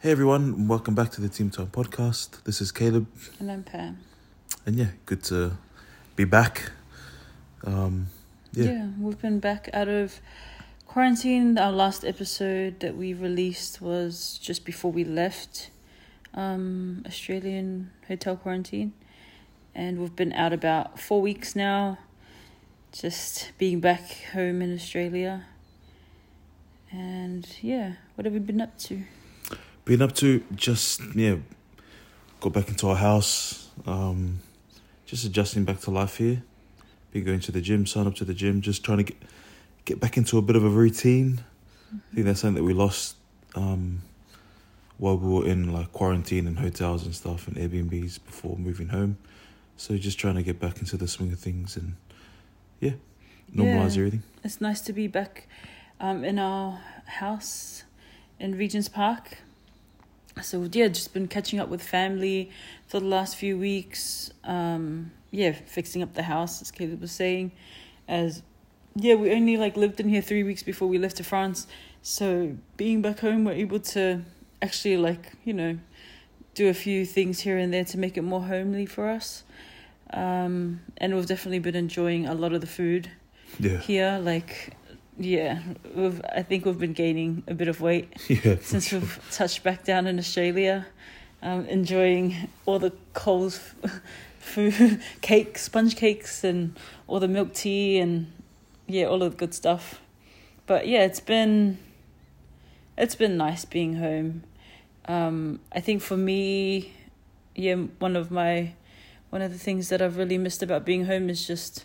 Hey everyone, welcome back to the Timu Time podcast. This is Caleb, And I'm Pam. and yeah, good to be back. Um, Yeah. yeah, we've been back out of quarantine. Our last episode that we released was just before we left um, Australian hotel quarantine. And we've been out about four weeks now, just being back home in Australia. And yeah, what have we been up to? Been up to just yeah, got back into our house. Um, just adjusting back to life here. Been going to the gym, sign up to the gym, just trying to get get back into a bit of a routine. I think that's something that we lost um, while we were in like quarantine and hotels and stuff and Airbnbs before moving home. So just trying to get back into the swing of things and yeah, normalize Yeah. everything. It's nice to be back um, in our house in Regent's Park. So yeah, just been catching up with family for the last few weeks. Um, yeah, fixing up the house, as Caleb was saying. As yeah, we only like lived in here three weeks before we left to France. So being back home, we're able to actually like you know do a few things here and there to make it more homely for us. Um, and we've definitely been enjoying a lot of the food Yeah, here like yeah we've i think we've been gaining a bit of weight yeah. since sure. we've touched back down in australia um enjoying all the coles food cakes sponge cakes and all the milk tea and yeah all of the good stuff but yeah it's been it's been nice being home um i think for me yeah one of my one of the things that i've really missed about being home is just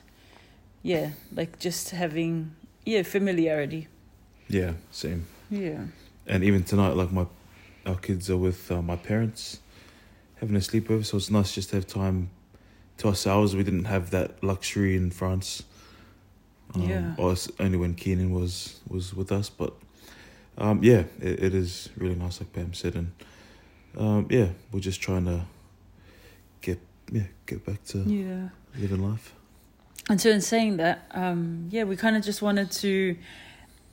yeah like just having yeah familiarity Yeah, same. yeah And even tonight, like my, our kids are with uh, my parents, having a sleepover. So it's nice just to have time to ourselves. We didn't have that luxury in France. Um, Yeah. Or only when Keenan was was with us, but um, yeah, it, it is really nice, like Pam said, and um, yeah, we're just trying to get yeah get back to yeah living life. And so, in saying that, um, yeah, we kind of just wanted to,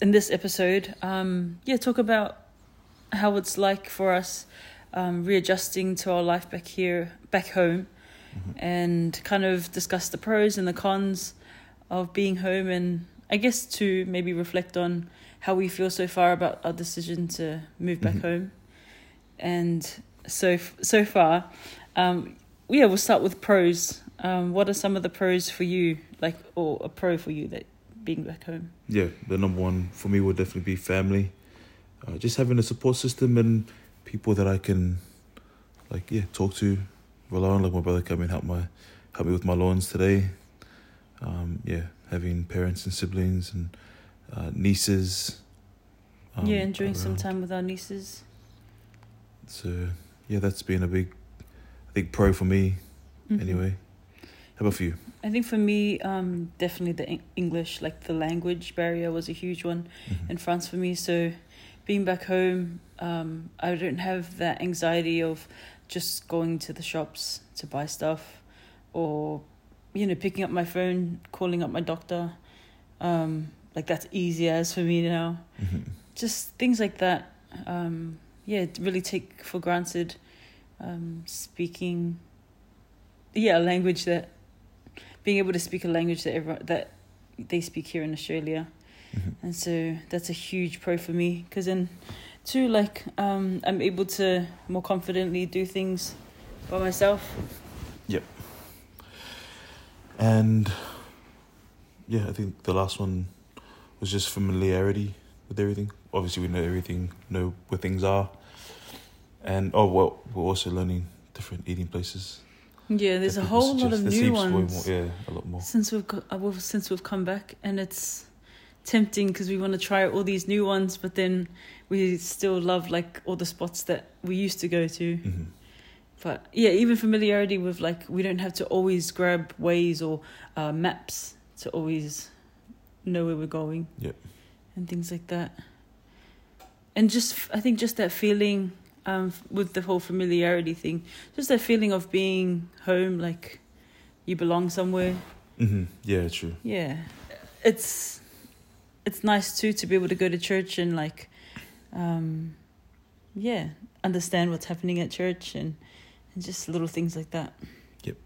in this episode, um, yeah, talk about how it's like for us um, readjusting to our life back here, back home, Mhm. and kind of discuss the pros and the cons of being home, and I guess to maybe reflect on how we feel so far about our decision to move back Mhm. home. And so so far, um, yeah, we'll start with pros. Um, what are some of the pros for you, like, or a pro for you that being back home? yeah, the number one for me would definitely be family. Uh, just having a support system and people that I can, like, yeah, talk to, rely on. Like my brother came and help my, help me with my lawns today. Um, yeah, having parents and siblings and uh, nieces. um, yeah, enjoying some time with our nieces. So yeah, that's been a big, I think pro for me Mhm. anyway. How about for you? I think for me, um, definitely the English, like the language barrier, was a huge one Mhm. in France for me. So, being back home, um, I don't have that anxiety of just going to the shops to buy stuff, or you know, picking up my phone, calling up my doctor. Um, like that's easy as for me now. Mhm. Just things like that. Um, yeah, really take for granted. Um, speaking, yeah, a language that being able to speak a language that everyone that they speak here in Australia. Mhm. And so that's a huge pro for me because then, too, like um, I'm able to more confidently do things by myself. Yep. And yeah, I think the last one was just familiarity with everything. Obviously, we know everything, know where things are, and oh well, we're also learning different eating places. Yeah, there's a whole lot of new ones more- yeah, a lot more. since we've got, uh, we've, since we've come back, and it's tempting because we want to try all these new ones, but then we still love like all the spots that we used to go to. hmm But yeah, even familiarity with like we don't have to always grab Waze or uh, maps to always know where we're going. Yep. And things like that. And just I think just that feeling um with the whole familiarity thing, just that feeling of being home, like you belong somewhere. hmm Yeah, true. Yeah, it's it's nice too to be able to go to church and like um yeah, understand what's happening at church and, and just little things like that. Yep.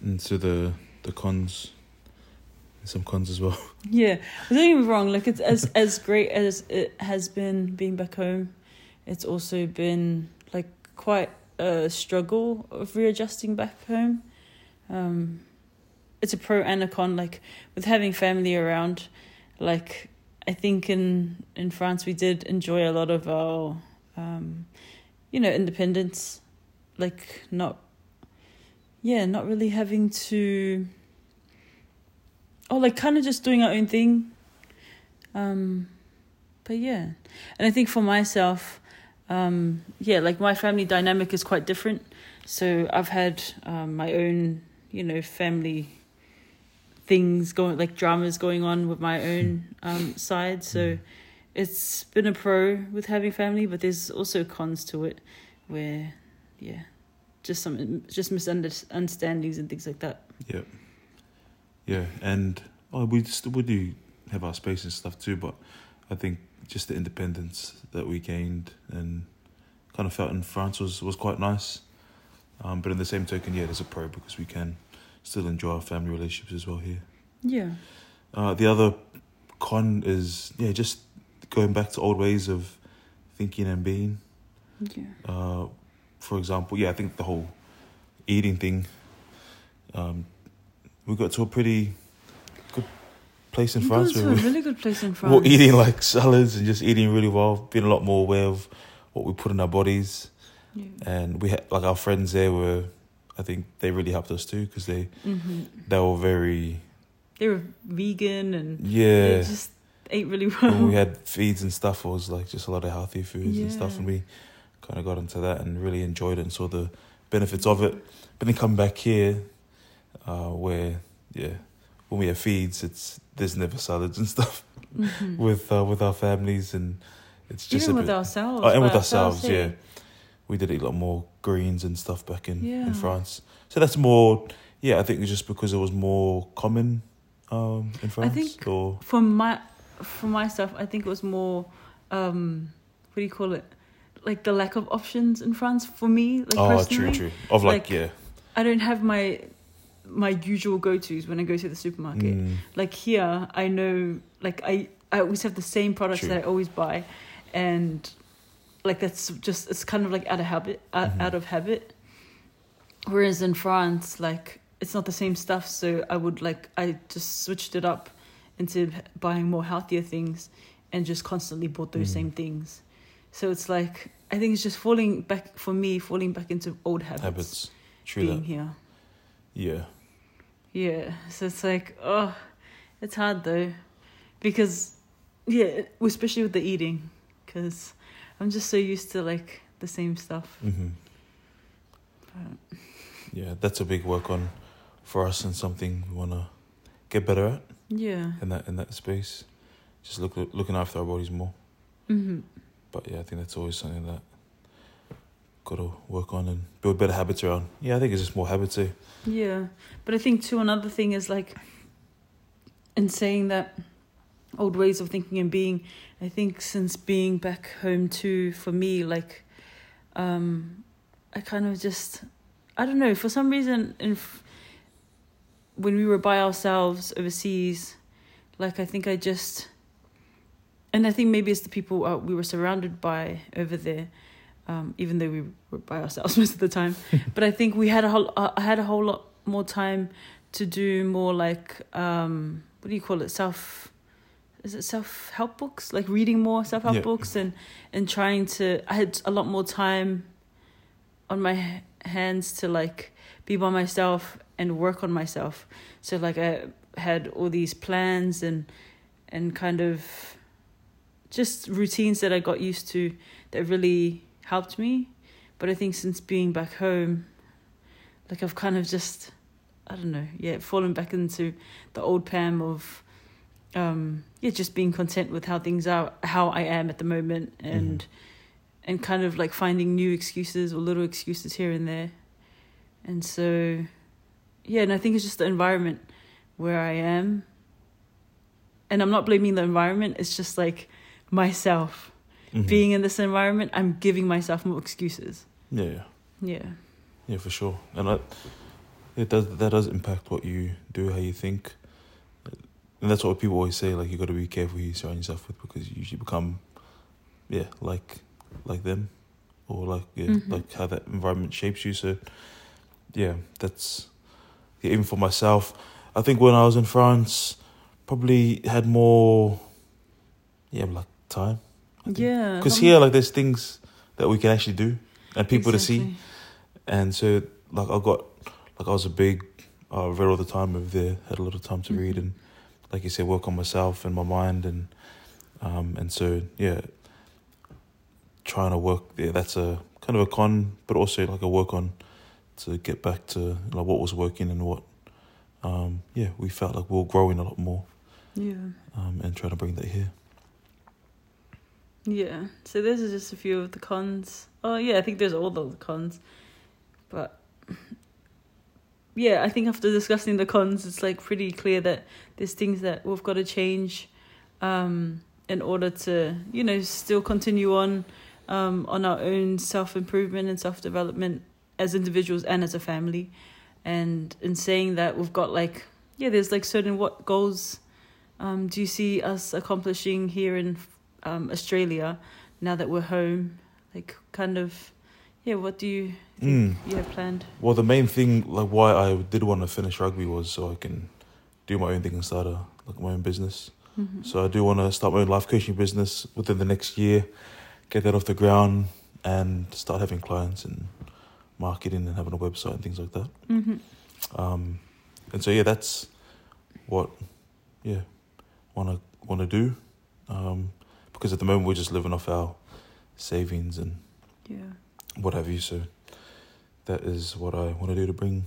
And so the the cons, some cons as well. Yeah, don't get me wrong. Like it's as as great as it has been being back home, it's also been like quite a struggle of readjusting back home. Um, it's a pro and a con. Like with having family around, like I think in in France we did enjoy a lot of our, um, you know, independence. Like not, yeah, not really having to oh like kind of just doing our own thing um but yeah and i think for myself um yeah like my family dynamic is quite different. So i've had um my own you know family things going like dramas going on with my own um side. So it's been a pro with having family but there's also cons to it where yeah just some just misunderstandings and things like that. Yeah, yeah, and oh, we still we do have our space and stuff too, but I think just the independence that we gained and kind of felt in France was was quite nice. Um, but in the same token, yeah, there's a pro because we can still enjoy our family relationships as well here. yeah Uh, the other con is yeah, just going back to old ways of thinking and being. yeah Uh, for example, yeah, I think the whole eating thing. Um, we got to a pretty place in You've France. where to a we- really good place in France. we're eating like salads and just eating really well, being a lot more aware of what we put in our bodies. Yeah. And we had like our friends there were, I think they really helped us too because they hmm they were very They were vegan and they yeah. just ate really well. when we had feeds and stuff, it was like just a lot of healthy foods and stuff, and we kind of got into that and really enjoyed it and saw the benefits of it. But then come back here, uh, where yeah, when we have feeds, it's there's never salads and stuff Mhm. with uh, with our families, and it's just Even with bit. ourselves. Oh, and with ourselves, hey. yeah. We did eat a lot more greens and stuff back in, Yeah. in France. So that's more, yeah, I think it's just because it was more common um, in France. I think- or For my, for myself, I think it was more, um, what do you call it? Like the lack of options in France for me. Like oh, personally. true, true. Of like, like, yeah. I don't have my my usual go tos when I go to the supermarket. Mm. like here i know like i i always have the same products True. that i always buy and like that's just it's kind of like out of habit out, Mhm. out of habit whereas in france like it's not the same stuff so i would like i just switched it up into buying more healthier things and just constantly bought those Mm. same things so it's like i think it's just falling back for me falling back into old habits, habits. True being that. here Yeah. Yeah, so it's like, oh, it's hard though, because, yeah, especially with the eating, because I'm just so used to like the same stuff. hmm But, Yeah, that's a big work on for us and something we want to get better at yeah. in that in that space. Just look looking after our bodies more. hmm But yeah, I think that's always something that got to work on and build better habits around. Yeah, I think it's just more habits. Eh? Yeah, but I think too another thing is like, in saying that, old ways of thinking and being. I think since being back home too, for me, like, um, I kind of just, I don't know, for some reason, in when we were by ourselves overseas, like I think I just, and I think maybe it's the people uh, we were surrounded by over there. Um, even though we were by ourselves most of the time, but I think we had a whole uh, I had a whole lot more time to do more like um what do you call it? Self is it self help books? Like reading more self help Yeah. books and and trying to I had a lot more time on my hands to like be by myself and work on myself. So like I had all these plans and and kind of just routines that I got used to that really helped me but I think since being back home like I've kind of just I don't know, yeah, fallen back into the old Pam of um yeah, just being content with how things are how I am at the moment and Mhm. and kind of like finding new excuses or little excuses here and there. And so yeah, and I think it's just the environment where I am. And I'm not blaming the environment, it's just like myself. Mhm. being in this environment, I'm giving myself more excuses. Yeah, yeah, Yeah. yeah, for sure. And I, it does that does impact what you do, how you think, and that's what people always say. Like you got to be careful who you surround yourself with because you usually become, yeah, like like them, or like yeah, Mhm. like how that environment shapes you. So, yeah, that's yeah, even for myself. I think when I was in France, probably had more, yeah, like time. I. Yeah. Because here, like, there's things that we can actually do and people to see. And so, like, I got, like, I was a big, uh, read all the time over there, had a lot of time to read Mhm. and, like you said, work on myself and my mind. And, um, and so, yeah, trying to work there, that's a kind of a con, but also like a work on to get back to like what was working and what, um, yeah, we felt like we were growing a lot more, Yeah. um, and trying to bring that here. Yeah. So this is just a few of the cons. Oh yeah, I think there's all the cons. But yeah, I think after discussing the cons, it's like pretty clear that there's things that we've got to change um, in order to, you know, still continue on um, on our own self improvement and self development as individuals and as a family. And in saying that, we've got like, yeah, there's like certain what goals um, do you see us accomplishing here in um, Australia now that we're home? Like, kind of, yeah, what do you think Mm. you have planned? Well, the main thing, like why I did want to finish rugby, was so I can do my own thing and start a like my own business. Mhm. So I do want to start my own life coaching business within the next year, get that off the ground, and start having clients and marketing and having a website and things like that. Mhm. Um, and so yeah, that's what yeah want to want to do, um, because at the moment we're just living off our savings and Yeah. what have you. So that is what I want to do to bring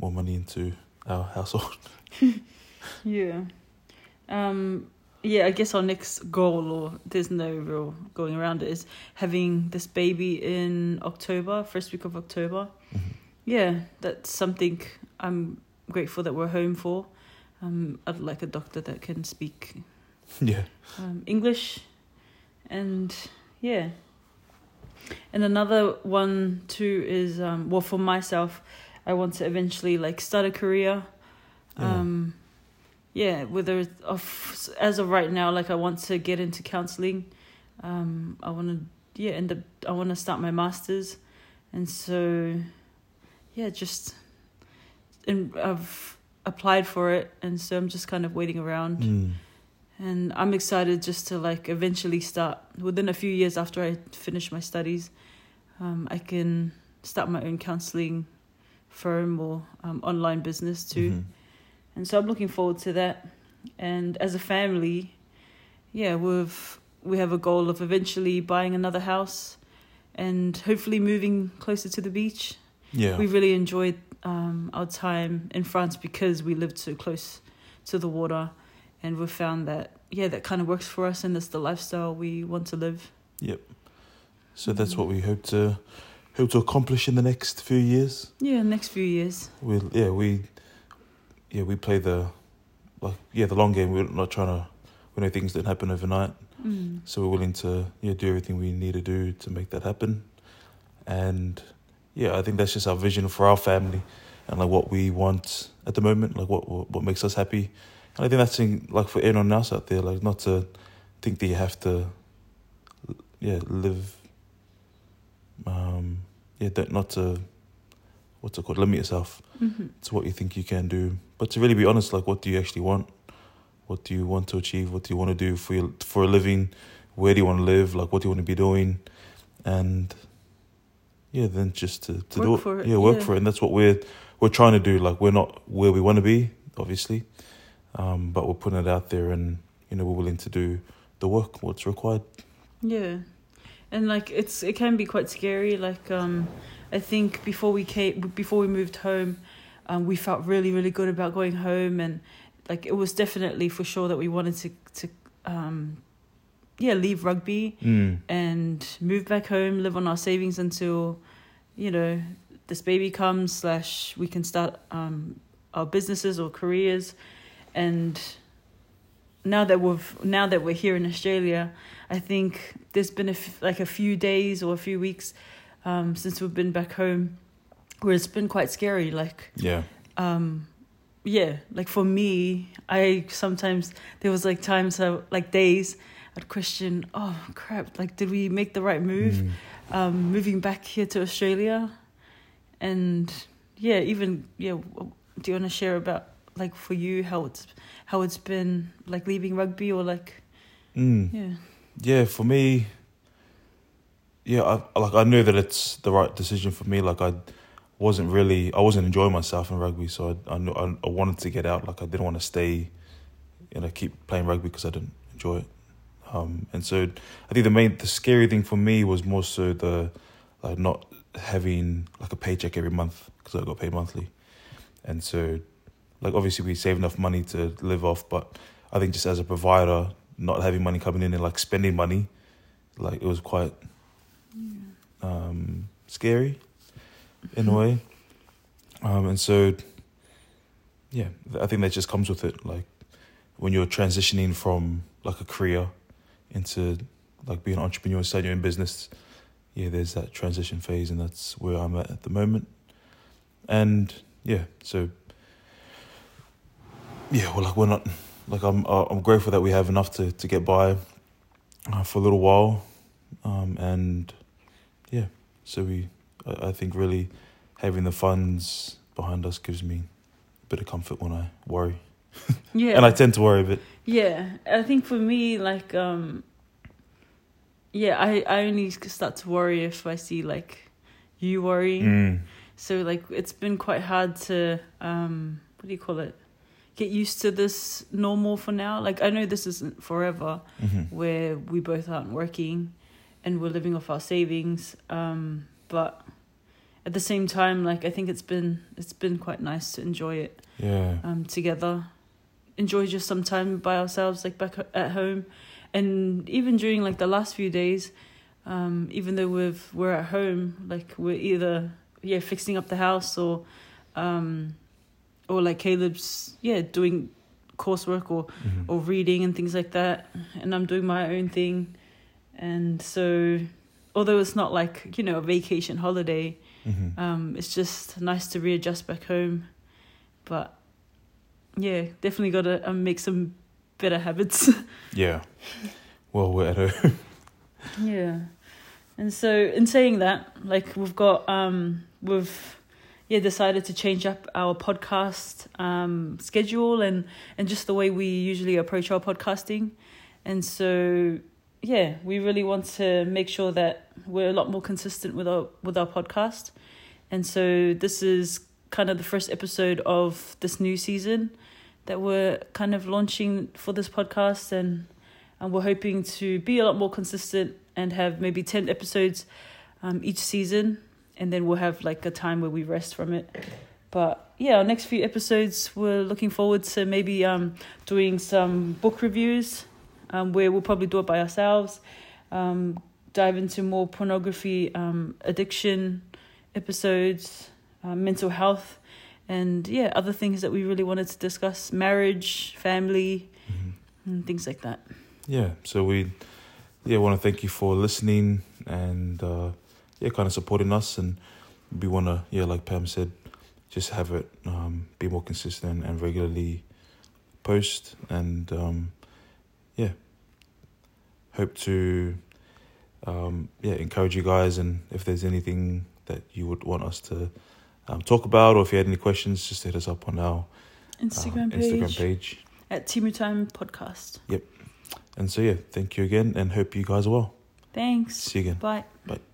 more money into our household. Yeah. Um, yeah, I guess our next goal, or there's no real going around it, is having this baby in October, first week of October. Mhm. Yeah, that's something I'm grateful that we're home for. Um, I'd like a doctor that can speak yeah. um, English, and yeah. And another one too is um, well for myself, I want to eventually like start a career. Yeah. Um, yeah, whether of as of right now, like I want to get into counseling. Um, I want to yeah end up. I want to start my masters, and so yeah, just and I've applied for it, and so I'm just kind of waiting around Mm. And I'm excited just to like eventually start within a few years after I finish my studies. Um, I can start my own counseling firm or um, online business too, Mhm. and so I'm looking forward to that. And as a family, yeah, we've we have a goal of eventually buying another house, and hopefully moving closer to the beach. Yeah. We really enjoyed um, our time in France because we lived so close to the water, and we've found that yeah, that kind of works for us, and it's the lifestyle we want to live. Yep. So that's what we hope to hope to accomplish in the next few years. Yeah, next few years. We yeah we yeah we play the like yeah the long game. We're not trying to we know things don't happen overnight, Mm. so we're willing to yeah do everything we need to do to make that happen. And yeah, I think that's just our vision for our family and like what we want at the moment, like what what, what makes us happy. And I think that's in, like for anyone else out there, like not to think that you have to yeah live um yeah don't, not to what's it called limit yourself hmm to what you think you can do, but to really be honest, like what do you actually want? What do you want to achieve? What do you want to do for your, for a living? Where do you want to live? Like what do you want to be doing? And yeah, then just to, to do it. for it, Yeah, work yeah. for it. And that's what we're we're trying to do. Like we're not where we want to be, obviously, um, but we're putting it out there, and you know we're willing to do the work, what's required. Yeah, and like it's it can be quite scary. Like um, I think before we came before we moved home, um, we felt really really good about going home, and like it was definitely for sure that we wanted to to um, yeah leave rugby Mm. and move back home, live on our savings until, you know, this baby comes slash we can start um our businesses or careers, and now that we've now that we're here in Australia, I think there's been a f- like a few days or a few weeks um, since we've been back home, where it's been quite scary. Like Yeah. um yeah like for me i sometimes there was like times I, like days i'd question oh crap like did we make the right move Mm. um moving back here to australia and yeah even yeah do you want to share about like for you how it's how it's been like leaving rugby or like Mm. yeah Yeah, for me, yeah, I like I knew that it's the right decision for me. Like I wasn't really, I wasn't enjoying myself in rugby, so I I, knew, I, I wanted to get out. Like I didn't want to stay, you know, keep playing rugby because I didn't enjoy it. Um, and so I think the main, the scary thing for me was more so the like not having like a paycheck every month because I got paid monthly, and so like obviously we save enough money to live off, but I think just as a provider, not having money coming in and like spending money, like it was quite um, scary in a way. Um, and so, yeah, I think that just comes with it. Like when you're transitioning from like a career into like being an entrepreneur, starting your own business, yeah, there's that transition phase, and that's where I'm at at the moment. And yeah, so yeah, well, like we're not like I'm uh, I'm grateful that we have enough to to get by uh, for a little while, um, and yeah, so we I, I think really having the funds behind us gives me a bit of comfort when I worry, yeah and I tend to worry a bit. Yeah, I think for me, like, um, yeah, I, I only start to worry if I see like you worrying. Mm. So like, it's been quite hard to um, what do you call it? Get used to this normal for now. Like, I know this isn't forever, hmm where we both aren't working, and we're living off our savings. Um, but at the same time, like, I think it's been it's been quite nice to enjoy it Yeah. um, together, enjoy just some time by ourselves, like back at home, and even during like the last few days, um, even though we've we're at home, like we're either yeah fixing up the house or, um, or like Caleb's yeah doing coursework or Mhm. or reading and things like that, and I'm doing my own thing, and so although it's not like you know a vacation holiday, Mhm. um, it's just nice to readjust back home, but yeah, definitely got to um, make some better habits. Yeah. Well, we're at home. yeah, and so in saying that, like we've got um, we've yeah decided to change up our podcast um, schedule and and just the way we usually approach our podcasting, and so yeah, we really want to make sure that we're a lot more consistent with our with our podcast, and so this is kind of the first episode of this new season that we're kind of launching for this podcast. And and we're hoping to be a lot more consistent and have maybe 10 episodes um, each season and then we'll have like a time where we rest from it but yeah our next few episodes we're looking forward to maybe um, doing some book reviews um, where we'll probably do it by ourselves um, dive into more pornography um, addiction episodes uh, mental health and yeah other things that we really wanted to discuss marriage family Mhm. and things like that Yeah. So we, yeah, want to thank you for listening and uh, yeah, kind of supporting us, and we want to, yeah, like Pam said, just have it um, be more consistent and regularly post, and um, yeah, hope to, um, yeah, encourage you guys, and if there's anything that you would want us to um, talk about, or if you had any questions, just hit us up on our instagram, um, page, Instagram page. at timu time podcast Yep. And so yeah, thank you again, and hope you guys are well. thanks See you again. bye Bye.